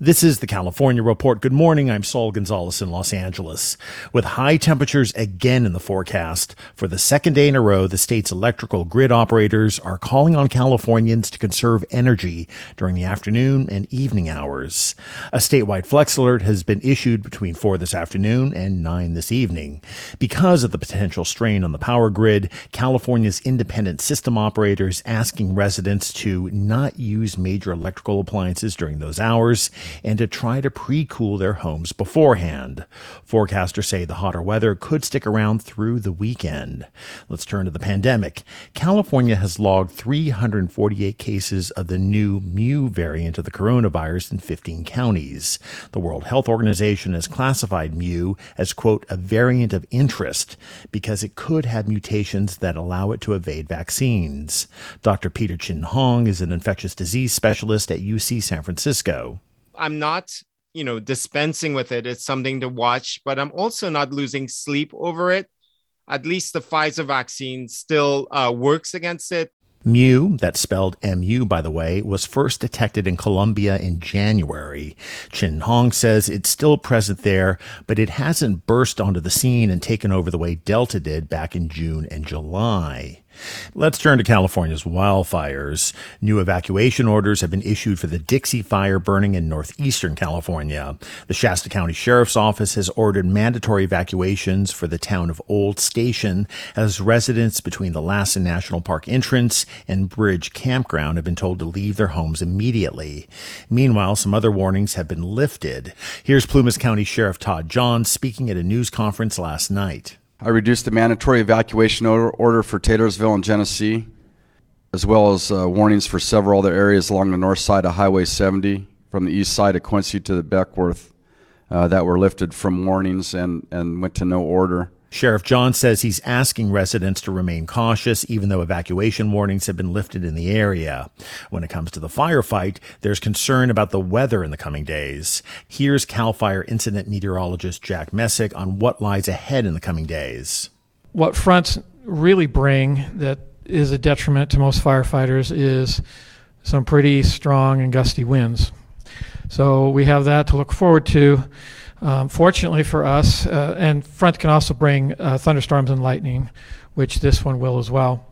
This is the California Report. Good morning. I'm Saul Gonzalez in Los Angeles. With high temperatures again in the forecast, for the second day in a row, the state's electrical grid operators are calling on Californians to conserve energy during the afternoon and evening hours. A statewide flex alert has been issued between 4 this afternoon and 9 this evening. Because of the potential strain on the power grid, California's independent system operators asking residents to not use major electrical appliances during those hours and to try to pre-cool their homes beforehand. Forecasters say the hotter weather could stick around through the weekend. Let's turn to the pandemic. California has logged 348 cases of the new Mu variant of the coronavirus in 15 counties. The World Health Organization has classified Mu as, quote, a variant of interest because it could have mutations that allow it to evade vaccines. Dr. Peter Chin Hong is an infectious disease specialist at UC San Francisco. I'm not, you know, dispensing with it. It's something to watch, but I'm also not losing sleep over it. At least the Pfizer vaccine still uh, works against it. Mu, that's spelled MU by the way, was first detected in Colombia in January. Chin Hong says it's still present there, but it hasn't burst onto the scene and taken over the way Delta did back in June and July. Let's turn to California's wildfires. New evacuation orders have been issued for the Dixie Fire burning in northeastern California. The Shasta County Sheriff's Office has ordered mandatory evacuations for the town of Old Station as residents between the Lassen National Park entrance and Bridge Campground have been told to leave their homes immediately. Meanwhile, some other warnings have been lifted. Here's Plumas County Sheriff Todd Johns speaking at a news conference last night. I reduced the mandatory evacuation order, for Taylorsville and Genesee, as well as uh, warnings for several other areas along the north side of Highway 70, from the east side of Quincy to the Beckwourth, uh, that were lifted from warnings and, and went to no order. Sheriff John says he's asking residents to remain cautious, even though evacuation warnings have been lifted in the area. When it comes to the firefight, there's concern about the weather in the coming days. Here's CAL FIRE incident meteorologist Jack Messick on what lies ahead in the coming days. What fronts really bring that is a detriment to most firefighters is some pretty strong and gusty winds. So we have that to look forward to. Um, fortunately for us, uh, and front can also bring uh, thunderstorms and lightning, which this one will as well.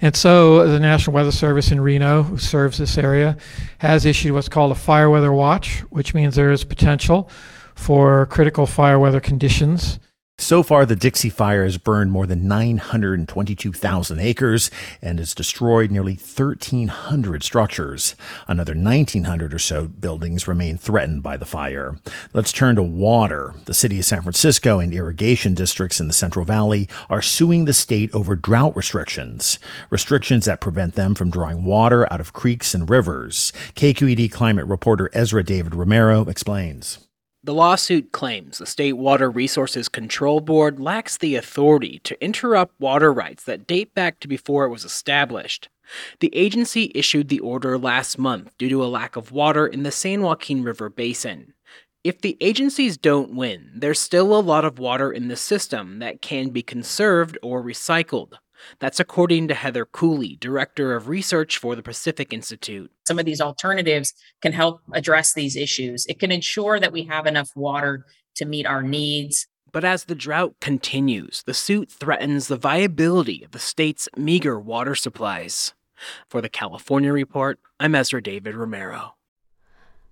And so the National Weather Service in Reno, who serves this area, has issued what's called a fire weather watch, which means there is potential for critical fire weather conditions so far, the Dixie Fire has burned more than 922,000 acres and has destroyed nearly 1,300 structures. Another 1,900 or so buildings remain threatened by the fire. Let's turn to water. The city of San Francisco and irrigation districts in the Central Valley are suing the state over drought restrictions, restrictions that prevent them from drawing water out of creeks and rivers. KQED climate reporter Ezra David Romero explains. The lawsuit claims the State Water Resources Control Board lacks the authority to interrupt water rights that date back to before it was established. The agency issued the order last month due to a lack of water in the San Joaquin River basin. If the agencies don't win, there's still a lot of water in the system that can be conserved or recycled. That's according to Heather Cooley, Director of Research for the Pacific Institute. Some of these alternatives can help address these issues. It can ensure that we have enough water to meet our needs. But as the drought continues, the suit threatens the viability of the state's meager water supplies. For the California Report, I'm Ezra David Romero.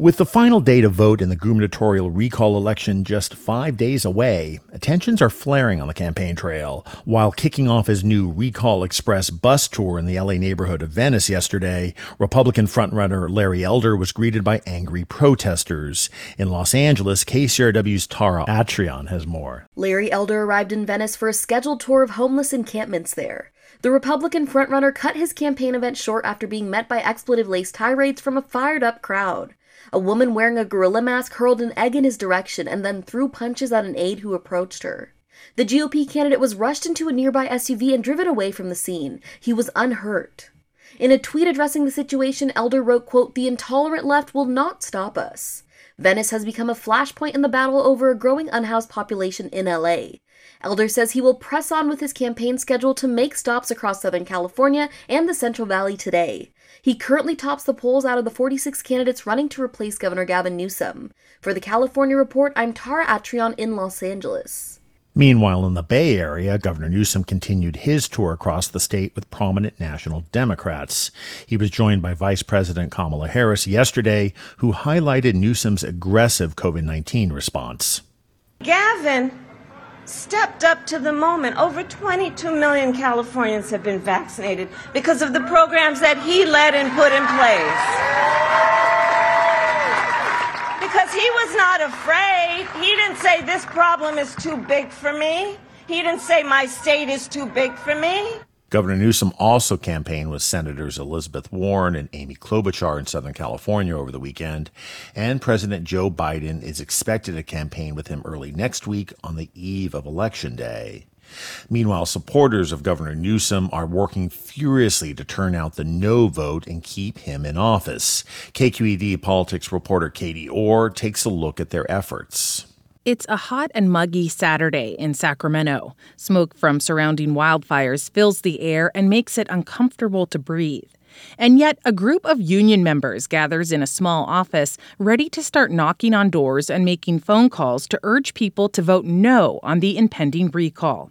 With the final day to vote in the gubernatorial recall election just five days away, tensions are flaring on the campaign trail. While kicking off his new Recall Express bus tour in the LA neighborhood of Venice yesterday, Republican frontrunner Larry Elder was greeted by angry protesters. In Los Angeles, KCRW's Tara Atrian has more. Larry Elder arrived in Venice for a scheduled tour of homeless encampments there. The Republican frontrunner cut his campaign event short after being met by expletive laced tirades from a fired up crowd. A woman wearing a gorilla mask hurled an egg in his direction and then threw punches at an aide who approached her. The GOP candidate was rushed into a nearby SUV and driven away from the scene. He was unhurt. In a tweet addressing the situation, Elder wrote, quote, The intolerant left will not stop us. Venice has become a flashpoint in the battle over a growing unhoused population in LA. Elder says he will press on with his campaign schedule to make stops across Southern California and the Central Valley today. He currently tops the polls out of the 46 candidates running to replace Governor Gavin Newsom. For the California Report, I'm Tara Atrian in Los Angeles. Meanwhile, in the Bay Area, Governor Newsom continued his tour across the state with prominent national Democrats. He was joined by Vice President Kamala Harris yesterday, who highlighted Newsom's aggressive COVID 19 response. Gavin stepped up to the moment. Over 22 million Californians have been vaccinated because of the programs that he led and put in place. Because he was not afraid. He didn't say this problem is too big for me. He didn't say my state is too big for me. Governor Newsom also campaigned with Senators Elizabeth Warren and Amy Klobuchar in Southern California over the weekend, and President Joe Biden is expected to campaign with him early next week on the eve of Election Day. Meanwhile, supporters of Governor Newsom are working furiously to turn out the no vote and keep him in office. KQED politics reporter Katie Orr takes a look at their efforts. It's a hot and muggy Saturday in Sacramento. Smoke from surrounding wildfires fills the air and makes it uncomfortable to breathe. And yet, a group of union members gathers in a small office ready to start knocking on doors and making phone calls to urge people to vote no on the impending recall.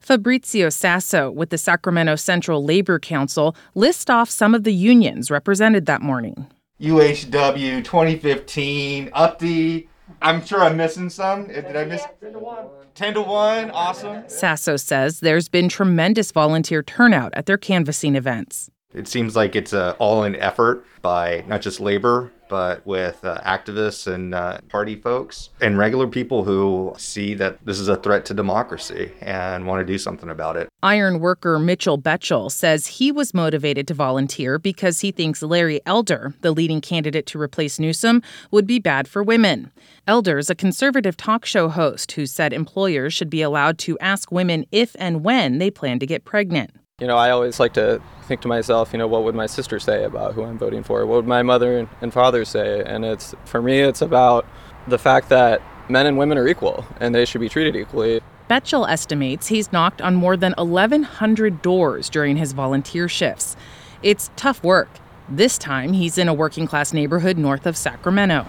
Fabrizio Sasso with the Sacramento Central Labor Council lists off some of the unions represented that morning. UHW 2015, UPTE, I'm sure I'm missing some. Eh, did I miss? 10 to 1. 10 to 1. Awesome. Sasso says there's been tremendous volunteer turnout at their canvassing events. It seems like it's an all in effort by not just labor, but with uh, activists and uh, party folks and regular people who see that this is a threat to democracy and want to do something about it. Iron worker Mitchell Betchel says he was motivated to volunteer because he thinks Larry Elder, the leading candidate to replace Newsom, would be bad for women. Elder is a conservative talk show host who said employers should be allowed to ask women if and when they plan to get pregnant. You know, I always like to think to myself, you know, what would my sister say about who I'm voting for? What would my mother and father say? And it's for me, it's about the fact that men and women are equal and they should be treated equally. Betchel estimates he's knocked on more than 1,100 doors during his volunteer shifts. It's tough work. This time, he's in a working class neighborhood north of Sacramento.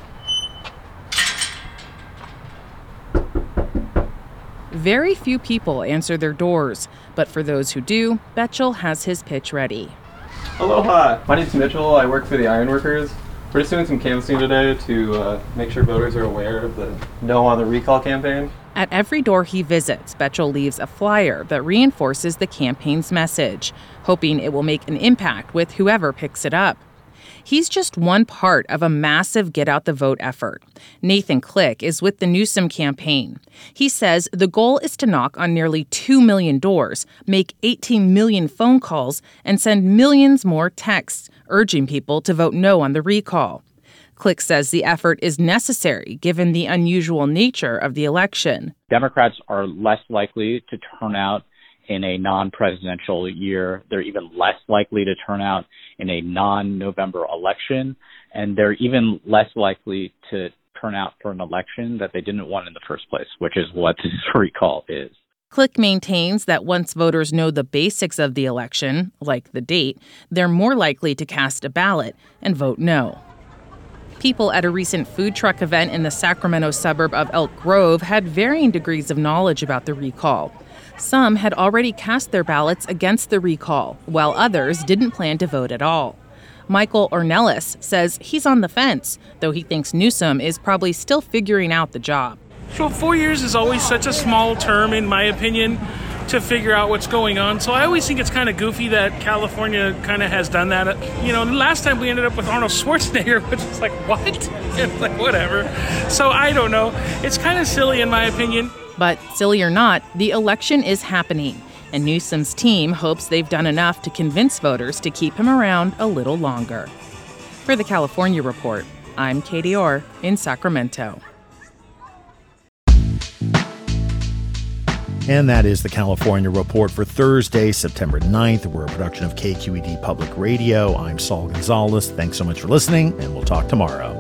Very few people answer their doors, but for those who do, Betchel has his pitch ready. Aloha! My name's Mitchell. I work for the Ironworkers. We're just doing some canvassing today to uh, make sure voters are aware of the No on the Recall campaign. At every door he visits, Betchel leaves a flyer that reinforces the campaign's message, hoping it will make an impact with whoever picks it up. He's just one part of a massive get out the vote effort. Nathan Click is with the Newsom campaign. He says the goal is to knock on nearly 2 million doors, make 18 million phone calls, and send millions more texts urging people to vote no on the recall. Click says the effort is necessary given the unusual nature of the election. Democrats are less likely to turn out in a non presidential year. They're even less likely to turn out in a non November election. And they're even less likely to turn out for an election that they didn't want in the first place, which is what this recall is. Click maintains that once voters know the basics of the election, like the date, they're more likely to cast a ballot and vote no. People at a recent food truck event in the Sacramento suburb of Elk Grove had varying degrees of knowledge about the recall. Some had already cast their ballots against the recall, while others didn't plan to vote at all. Michael Ornelas says he's on the fence, though he thinks Newsom is probably still figuring out the job. So, four years is always such a small term, in my opinion, to figure out what's going on. So, I always think it's kind of goofy that California kind of has done that. You know, last time we ended up with Arnold Schwarzenegger, which is like, what? It's like, whatever. So, I don't know. It's kind of silly, in my opinion. But silly or not, the election is happening, and Newsom's team hopes they've done enough to convince voters to keep him around a little longer. For the California Report, I'm Katie Orr in Sacramento. And that is the California Report for Thursday, September 9th. We're a production of KQED Public Radio. I'm Saul Gonzalez. Thanks so much for listening, and we'll talk tomorrow.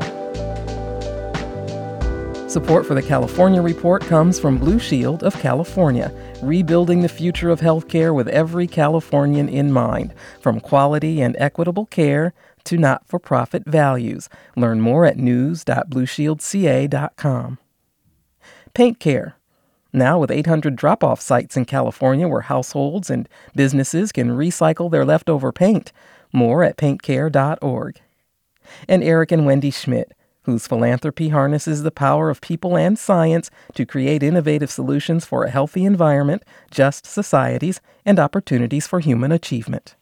Support for the California Report comes from Blue Shield of California, rebuilding the future of healthcare with every Californian in mind, from quality and equitable care to not for profit values. Learn more at news.blueshieldca.com. Paint Care. Now, with 800 drop off sites in California where households and businesses can recycle their leftover paint. More at paintcare.org. And Eric and Wendy Schmidt whose philanthropy harnesses the power of people and science to create innovative solutions for a healthy environment, just societies, and opportunities for human achievement.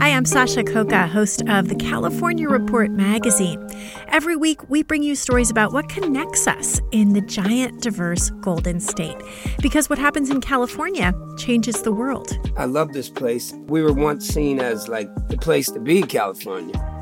Hi, I'm Sasha Khokha, host of the California Report magazine. Every week, we bring you stories about what connects us in the giant, diverse Golden State. Because what happens in California changes the world. I love this place. We were once seen as like the place to be, California